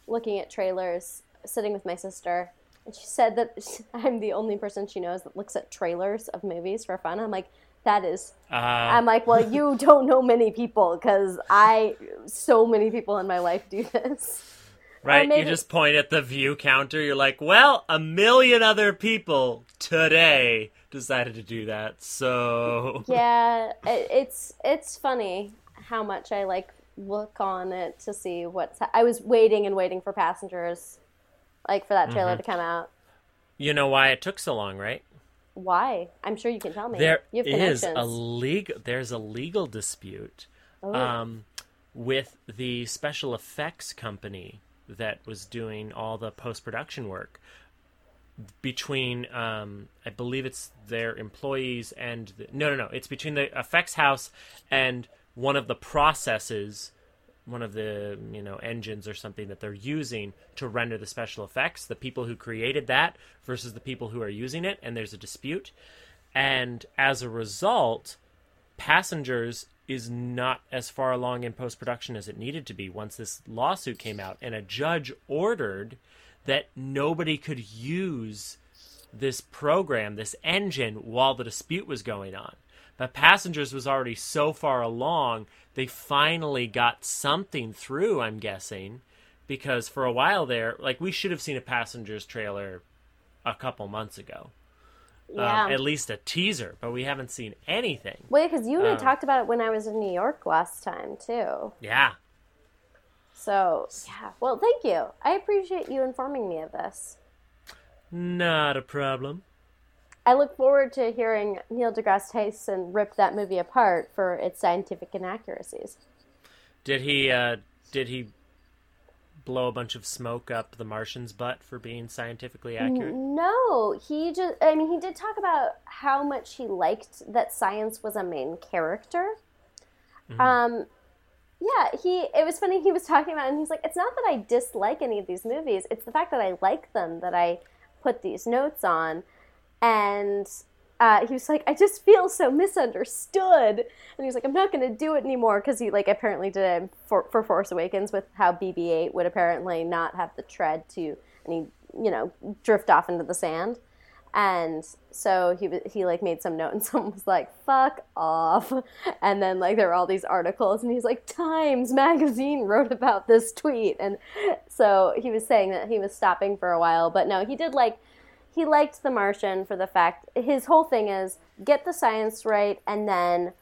looking at trailers, sitting with my sister, and she said that I'm the only person she knows that looks at trailers of movies for fun. I'm like, that is. Uh, I'm like, well, you don't know many people because I, so many people in my life do this. right? maybe- You just point at the view counter. You're like, well, a million other people today decided to do that. So yeah, it, it's it's funny how much I like look on it to see what's. Ha- I was waiting and waiting for passengers, like for that trailer to come out. you know why it took so long, right? Why? I'm sure you can tell me. There you have is a legal. There's a legal dispute Oh. um, with the special effects company that was doing all the post production work between. Um, I believe it's their employees and the, no, no, no. It's between the effects house and one of the processes. One of the you know engines or something that they're using to render the special effects, the people who created that versus the people who are using it, and there's a dispute. And as a result, Passengers is not as far along in post production as it needed to be once this lawsuit came out, and a judge ordered that nobody could use this program, this engine, while the dispute was going on. But Passengers was already so far along, they finally got something through, I'm guessing, because for a while there, like, we should have seen a Passengers trailer a couple months ago. yeah. Um, at least a teaser, but we haven't seen anything. Wait, because you and I um, talked about it when I was in New York last time too. Yeah. So yeah. Well, thank you. I appreciate you informing me of this. Not a problem. I look forward to hearing Neil deGrasse Tyson rip that movie apart for its scientific inaccuracies. Did he uh did he blow a bunch of smoke up the Martian's butt for being scientifically accurate? No, he just, I mean, he did talk about how much he liked that science was a main character. Um, Yeah, he. It was funny. He was talking about, and he's like, "It's not that I dislike any of these movies. It's the fact that I like them that I put these notes on." And uh, he was like, "I just feel so misunderstood." And he's like, "I'm not going to do it anymore," because he like apparently did it for, for Force Awakens with how BB-8 would apparently not have the tread to, and he you know drift off into the sand and so he he like made some note and someone was like fuck off. And then like there were all these articles and he's like times magazine wrote about this tweet. And so he was saying that he was stopping for a while but no he did like he liked the martian for the fact his whole thing is get the science right and then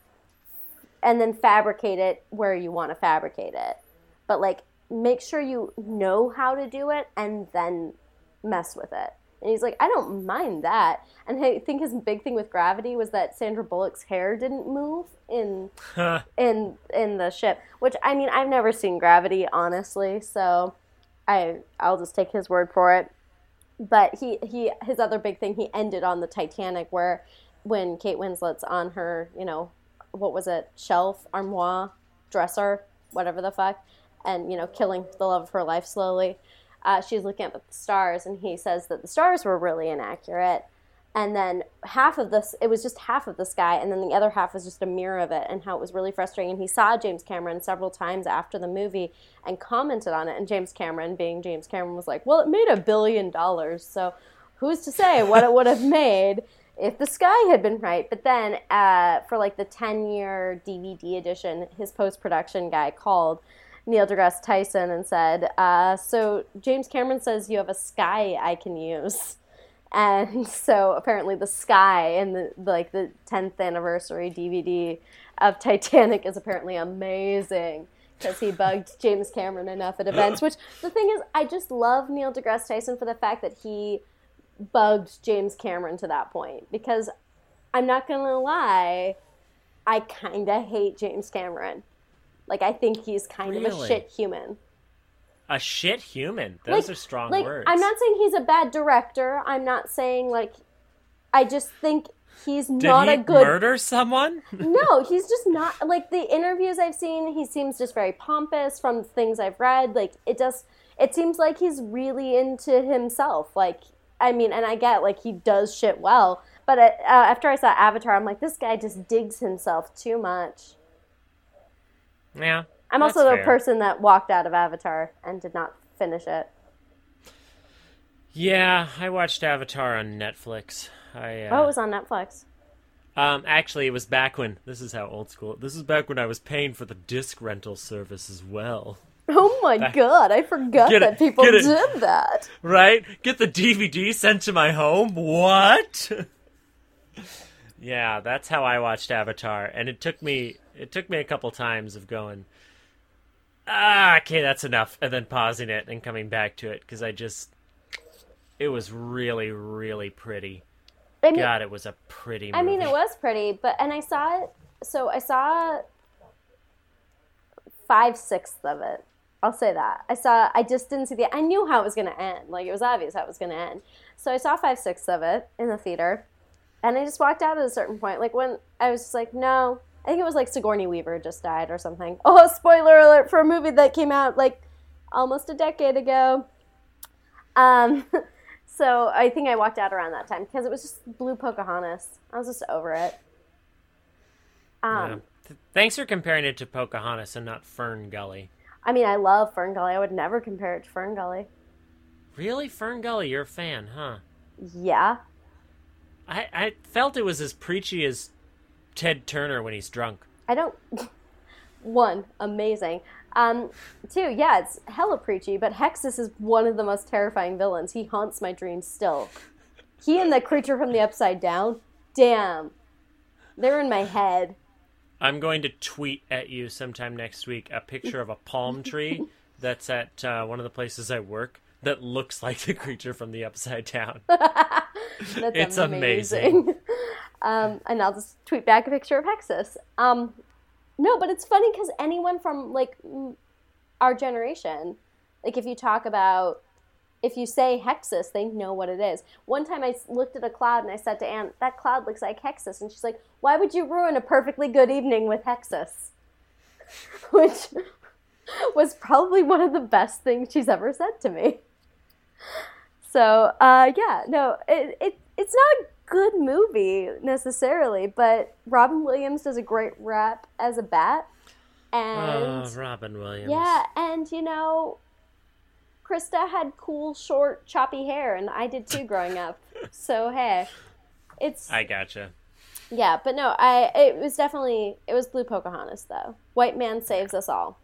and then fabricate it where you want to fabricate it. But like make sure you know how to do it and then mess with it and he's like, I don't mind that. And I think his big thing with gravity was that Sandra Bullock's hair didn't move in in in the ship. Which I mean, I've never seen Gravity, honestly, so I I'll just take his word for it. But he he his other big thing he ended on the Titanic where when Kate Winslet's on her, you know, what was it, shelf, armoire, dresser, whatever the fuck, and you know, killing the love of her life slowly uh, she's looking up at the stars, and he says that the stars were really inaccurate. And then half of this, it was just half of the sky, and then the other half was just a mirror of it, and how it was really frustrating. And he saw James Cameron several times after the movie and commented on it. And James Cameron, being James Cameron, was like, Well, it made a billion dollars, so who's to say what it would have made? if the sky had been right. But then uh, for like the 10 year DVD edition, his post production guy called Neil deGrasse Tyson and said, uh, "So James Cameron says you have a sky I can use." And so apparently the sky in the like the 10th anniversary DVD of Titanic is apparently amazing because he bugged James Cameron enough at events. Which the thing is, I just love Neil deGrasse Tyson for the fact that he bugged James Cameron to that point. Because I'm not gonna lie, I kind of hate James Cameron. Like I think he's kind really? of a shit human. A shit human. Those like, are strong like, words. I'm not saying he's a bad director. I'm not saying like I just think he's Did not he a good murder someone. no, he's just not like the interviews I've seen. He seems just very pompous from things I've read. Like it does. It seems like he's really into himself. Like I mean, and I get like he does shit well, but uh, after I saw Avatar, I'm like, this guy just digs himself too much. Yeah. I'm also the fair. person that walked out of Avatar and did not finish it. Yeah, I watched Avatar on Netflix. I, uh, oh, it was on Netflix. Um, actually, it was back when this is how old school. This is back when I was paying for the disc rental service as well. Oh my back, god, I forgot that it, people did that. Right? Get the DVD sent to my home? What? yeah, that's how I watched Avatar, and it took me it took me a couple times of going, ah, okay, that's enough, and then pausing it and coming back to it because I just, it was really, really pretty. I mean, God, it was a pretty. Movie. I mean, it was pretty, but and I saw it. So I saw five sixths of it. I'll say that. I saw. I just didn't see the. I knew how it was going to end. Like it was obvious how it was going to end. So I saw five sixths of it in the theater, and I just walked out at a certain point. Like when I was just like, no, I think it was like Sigourney Weaver just died or something. Oh, spoiler alert for a movie that came out like almost a decade ago. Um, so I think I walked out around that time because it was just Blue Pocahontas. I was just over it. Um, yeah. Thanks for comparing it to Pocahontas and not Fern Gully. I mean, I love Fern Gully. I would never compare it to Fern Gully. Really, Fern Gully? You're a fan, huh? Yeah. I I felt it was as preachy as Ted Turner when he's drunk. I don't. One, amazing. Um, two, yeah, it's hella preachy, but Hexxus is one of the most terrifying villains. He haunts my dreams still. He and the creature from the upside down, damn, they're in my head. I'm going to tweet at you sometime next week a picture of a palm tree that's at uh, one of the places I work that looks like the creature from the upside down. it's amazing. amazing. Um, and I'll just tweet back a picture of Hexxus. Um, no, but it's funny because anyone from like our generation, like if you talk about, if you say Hexxus, they know what it is. One time I looked at a cloud and I said to Anne, "That cloud looks like Hexxus," and she's like, "Why would you ruin a perfectly good evening with Hexxus?" which was probably one of the best things she's ever said to me. So, uh, yeah, no, it, it it's not good movie necessarily, but Robin Williams does a great rap as a bat. And oh, Robin Williams. yeah, and you know, Crysta had cool, short, choppy hair, and I did too growing up. So hey, it's I gotcha. yeah, but no, I it was definitely it was Blue Pocahontas though. White man saves us all.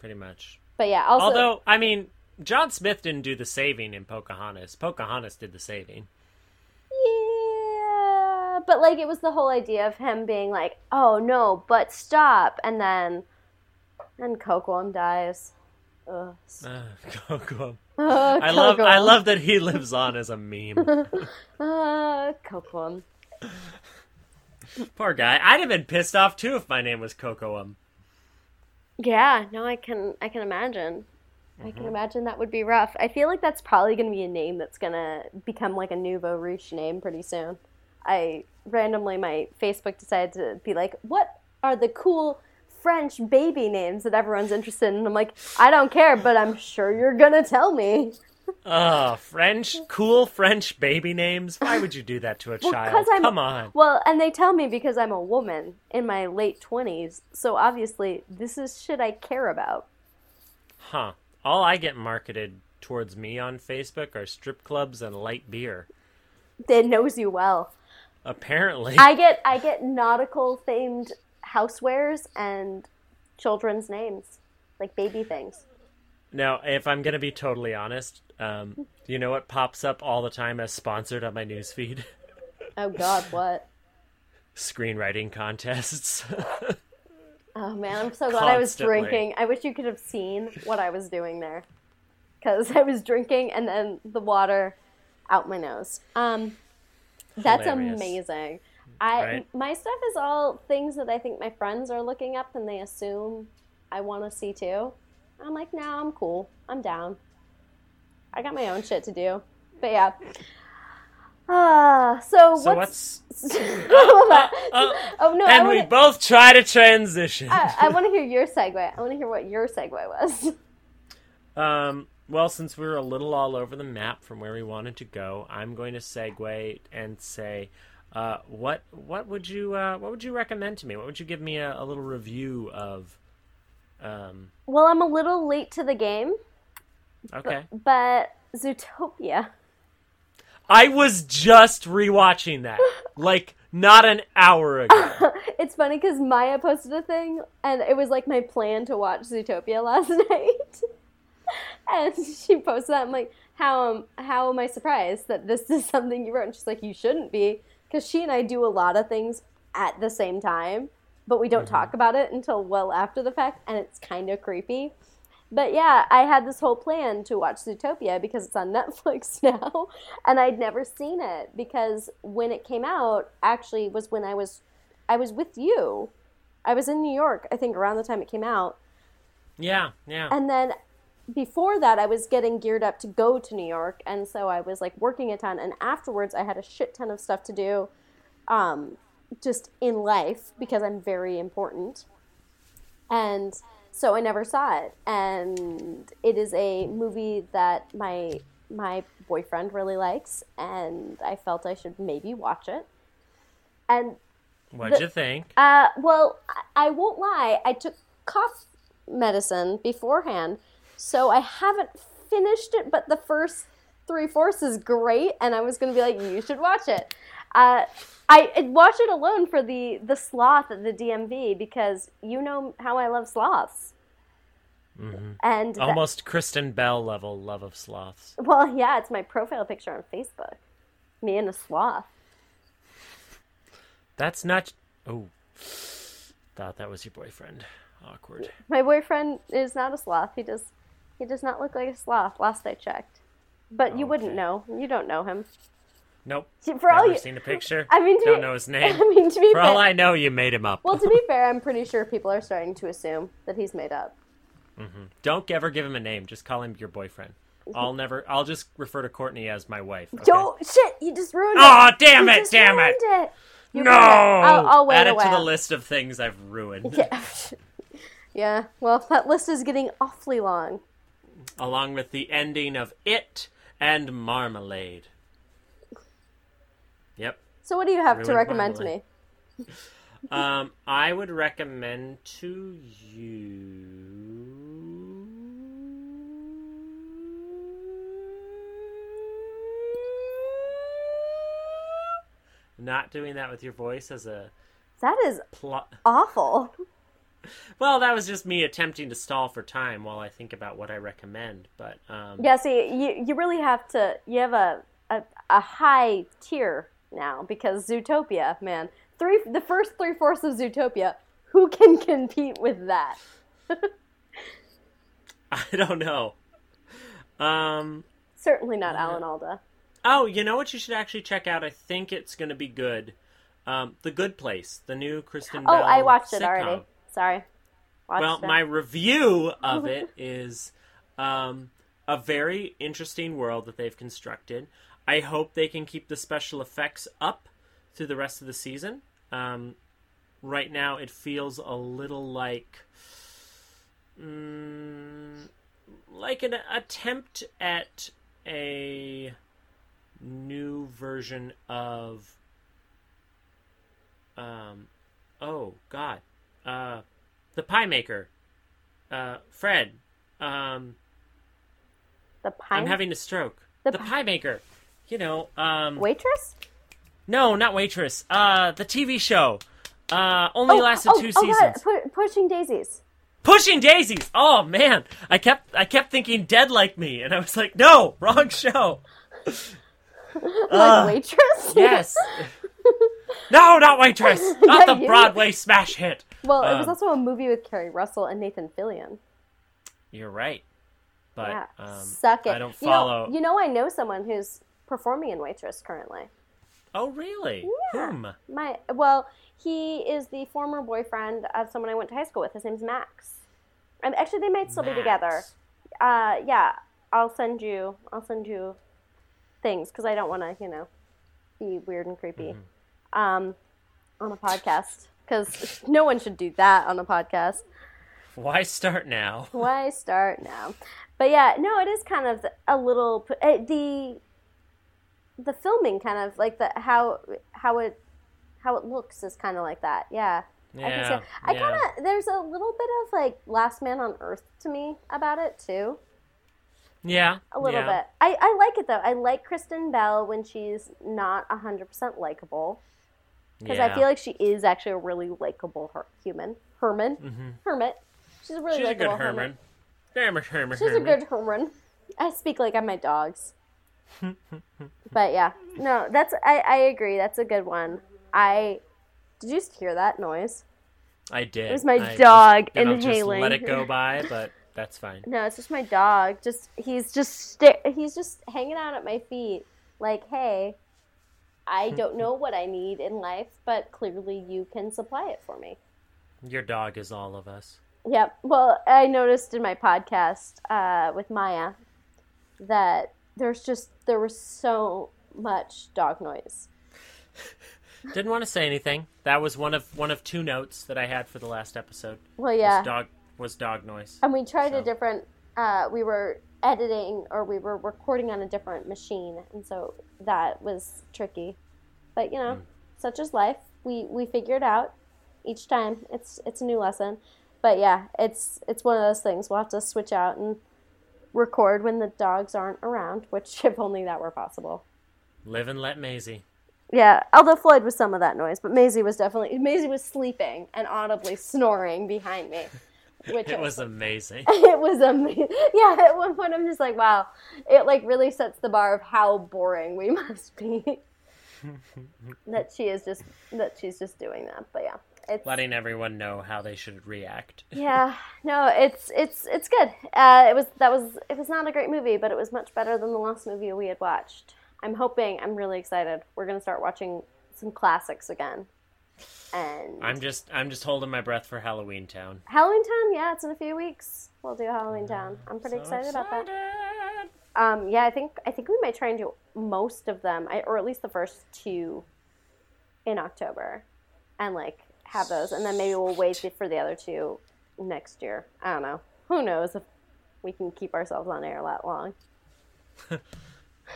Pretty much. But yeah, also Although, I mean, John Smith didn't do the saving in Pocahontas. Pocahontas did the saving. But like it was the whole idea of him being like, "Oh no, but stop," and then and Kocoum dies. Ugh. Uh. Uh, I love I love that he lives on as a meme. Uh, Kocoum. Poor guy. I'd have been pissed off too if my name was Kocoum. Yeah, no, I can I can imagine. I Mm-hmm. can imagine that would be rough. I feel like that's probably going to be a name that's going to become like a nouveau riche name pretty soon. I randomly my Facebook decided to be like, "What are the cool French baby names that everyone's interested in?" And I'm like, "I don't care, but I'm sure you're going to tell me." Oh, French, cool French baby names. Why would you do that to a Well, child? I'm- Come on. Well, and they tell me because I'm a woman in my late 20s. So obviously, this is shit I care about. Huh. All I get marketed towards me on Facebook are strip clubs and light beer. It knows you well. Apparently. I get I get nautical themed housewares and children's names, like baby things. Now, if I'm gonna be totally honest, um, you know what pops up all the time as sponsored on my newsfeed? Oh God, what? Screenwriting contests. Oh man, I'm so glad I was drinking. I wish you could have seen what I was doing there, because I was drinking and then the water out my nose. Um, that's Hilarious. amazing. I Right. my stuff is all things that I think my friends are looking up and they assume I want to see too. I'm like, no, I'm cool. I'm down. I got my own shit to do. But yeah. Ah, so, so what's, what's? Uh, oh no, and we wanna, both try to transition. I, I want to hear your segue. I want to hear what your segue was. Um, well, since we were a little all over the map from where we wanted to go, I'm going to segue and say, uh, what what would you uh, what would you recommend to me? What would you give me a, a little review of? Um, Well, I'm a little late to the game, okay, but Zootopia. I was just rewatching that like not an hour ago. It's funny because Maya posted a thing, and it was like my plan to watch Zootopia last night. and she posted that. I'm like, how am how am I surprised that this is something you wrote? And she's like, you shouldn't be, because she and I do a lot of things at the same time, but we don't mm-hmm. talk about it until well after the fact, and it's kind of creepy. But yeah, I had this whole plan to watch Zootopia because it's on Netflix now, and I'd never seen it because when it came out, actually was when I was I was with you. I was in New York, I think around the time it came out. yeah, yeah. And then before that, I was getting geared up to go to New York, and so I was like working a ton. And afterwards, I had a shit ton of stuff to do, um, just in life because I'm very important. And so I never saw it. And it is a movie that my my boyfriend really likes, and I felt I should maybe watch it. And What'd the- you think? uh, well, I, I won't lie. I took cough medicine beforehand, so I haven't finished it. But the first three fourths is great, and I was gonna be like, you should watch it. Uh, I watched it alone for the the sloth at the DMV because you know how I love sloths. And that- Almost Kristen Bell level love of sloths. well, yeah, it's my profile picture on Facebook. Me and a sloth. That's not. Oh, thought that was your boyfriend. Awkward. My boyfriend is not a sloth. He does he does not look like a sloth. Last I checked, but you wouldn't know. You don't know him. Nope. For all Never you, seen a picture. I mean, to don't be, know his name. I mean, to be For all fair, I know, you made him up. well, to be fair, I'm pretty sure people are starting to assume that he's made up. Mm-hmm. Don't ever give him a name. Just call him your boyfriend. I'll never. I'll just refer to Courtney as my wife. Okay? Don't shit! You just ruined it. damn You it, damn it. it. You no. it. I'll, I'll wait Add it to the list of things I've ruined. Yeah. Yeah, well, that list is getting awfully long. Along with the ending of It and Marmalade. Yep. So, what do you have to recommend to me? Um, I would recommend to you. Not doing that with your voice as a That is plot. awful. Well, that was just me attempting to stall for time while I think about what I recommend. But um, Yeah, see, you you really have to. You have a a, a high tier now because Zootopia, man, three the first three fourths of Zootopia. Who can compete with that? I don't know. Um, Certainly not Alan Alda. Oh, you know what you should actually check out? I think it's going to be good. Um, the Good Place, the new Kristen Oh, Bell I watched it already. Sorry. Well, my review of it is um, a very interesting world that they've constructed. I hope they can keep the special effects up through the rest of the season. Um, right now, it feels a little like mm, like an attempt at a new version of um oh god uh the pie maker uh fred um the pine i'm having a stroke. The the, pi- pie maker you know um waitress. no not waitress. Uh the tv show. Uh only lasted two oh seasons. pu- pushing daisies. pushing daisies! Oh man. I kept i kept thinking dead like me and i was like no wrong show. Like waitress. yes. No not waitress. Not the broadway smash hit well, it was Um, also a movie with Keri Russell and Nathan Fillion. You're right. But yeah, um, suck it. I don't You know- follow. You know, I know someone who's performing in Waitress currently. Oh, really? Yeah. Whom? My well, he is the former boyfriend of someone I went to high school with. His name's Max. And actually, they might still be together. Uh, yeah, I'll send you. I'll send you things because I don't want to, you know, be weird and creepy Mm-hmm. um, on a podcast. Because no one should do that on a podcast. Why start now? Why start now? But yeah, no, it is kind of a little uh, the the filming kind of like the how how it how it looks is kind of like that. Yeah. I Yeah. I yeah. kind of there's a little bit of like Last Man on Earth to me about it too. Yeah. A little yeah. bit. I, I like it though. I like Kristen Bell when she's not hundred percent likable because I feel like she is actually a really likable her- human. Herman, Mhm. hermit. She's a really She's a good Herman. Herman, Herman, She's a good Herman. I speak like I'm my dogs. but yeah, no, that's I, I agree. That's a good one. I did you just hear that noise? I did. It was my I dog I'll inhaling. Just let it go by, but that's fine. No, it's just my dog. Just he's just sta- he's just hanging out at my feet. Like, hey, I don't know what I need in life, but clearly you can supply it for me. Your dog is all of us. Yep. Well, I noticed in my podcast uh, with Maya that there's just there was so much dog noise. Didn't want to say anything. That was one of one of two notes that I had for the last episode. Well, Was yeah, dog was dog noise. and we tried a different. Uh, we were editing or we were recording on a different machine, and so that was tricky. But you know, hmm. such is life. We we figure it out each time. It's it's a new lesson. But yeah, it's it's one of those things. We'll have to switch out and record when the dogs aren't around. Which, if only that were possible. Live and let Maisie. Yeah, although Floyd was some of that noise, but Maisie was definitely Maisie was sleeping and audibly snoring behind me, which It was amazing. it was amazing. Yeah, at one point I'm just like, wow, it like really sets the bar of how boring we must be. that she is just that she's just doing that, but yeah, it's Letting everyone know how they should react. yeah, no, it's it's it's good. Uh, it was that was it was not a great movie, but it was much better than the last movie we had watched. I'm hoping. I'm really excited. We're gonna start watching some classics again. And I'm just I'm just holding my breath for Halloween Town. Halloween Town, yeah, it's in a few weeks. We'll do Halloween Town. I'm pretty So excited about that. Um, yeah, I think I think we might try and do most of them, I, or at least the first two, in October, and like have those, and then maybe we'll wait for the other two next year. I don't know. Who knows if we can keep ourselves on air that long.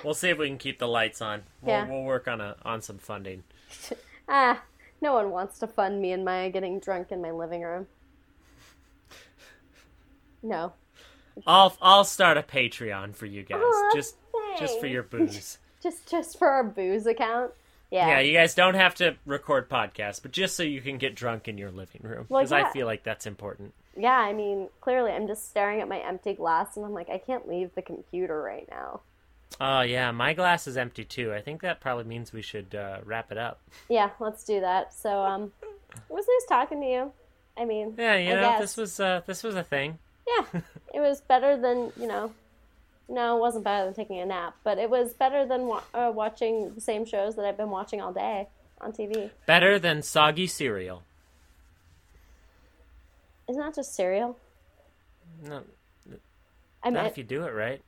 We'll see if we can keep the lights on. We'll, Yeah. we'll work on a on some funding. Ah, no one wants to fund me and Maya getting drunk in my living room. No. I'll I'll start a Patreon for you guys, Aw, just just for your booze. Just just for our booze account. Yeah. Yeah, you guys don't have to record podcasts, but just so you can get drunk in your living room, Well, because yeah. I feel like that's important. Yeah, I mean, clearly I'm just staring at my empty glass and I'm like, I can't leave the computer right now. Oh yeah, my glass is empty too. I think that probably means we should uh, wrap it up. Yeah, let's do that. So, um, it was nice talking to you. I mean, Yeah, you I know, guess. this was uh, this was a thing. Yeah, it was better than you know. No, it wasn't better than taking a nap, but it was better than wa- uh, watching the same shows that I've been watching all day on TV. Better than soggy cereal. Isn't that just cereal? No, I mean, if you do it right.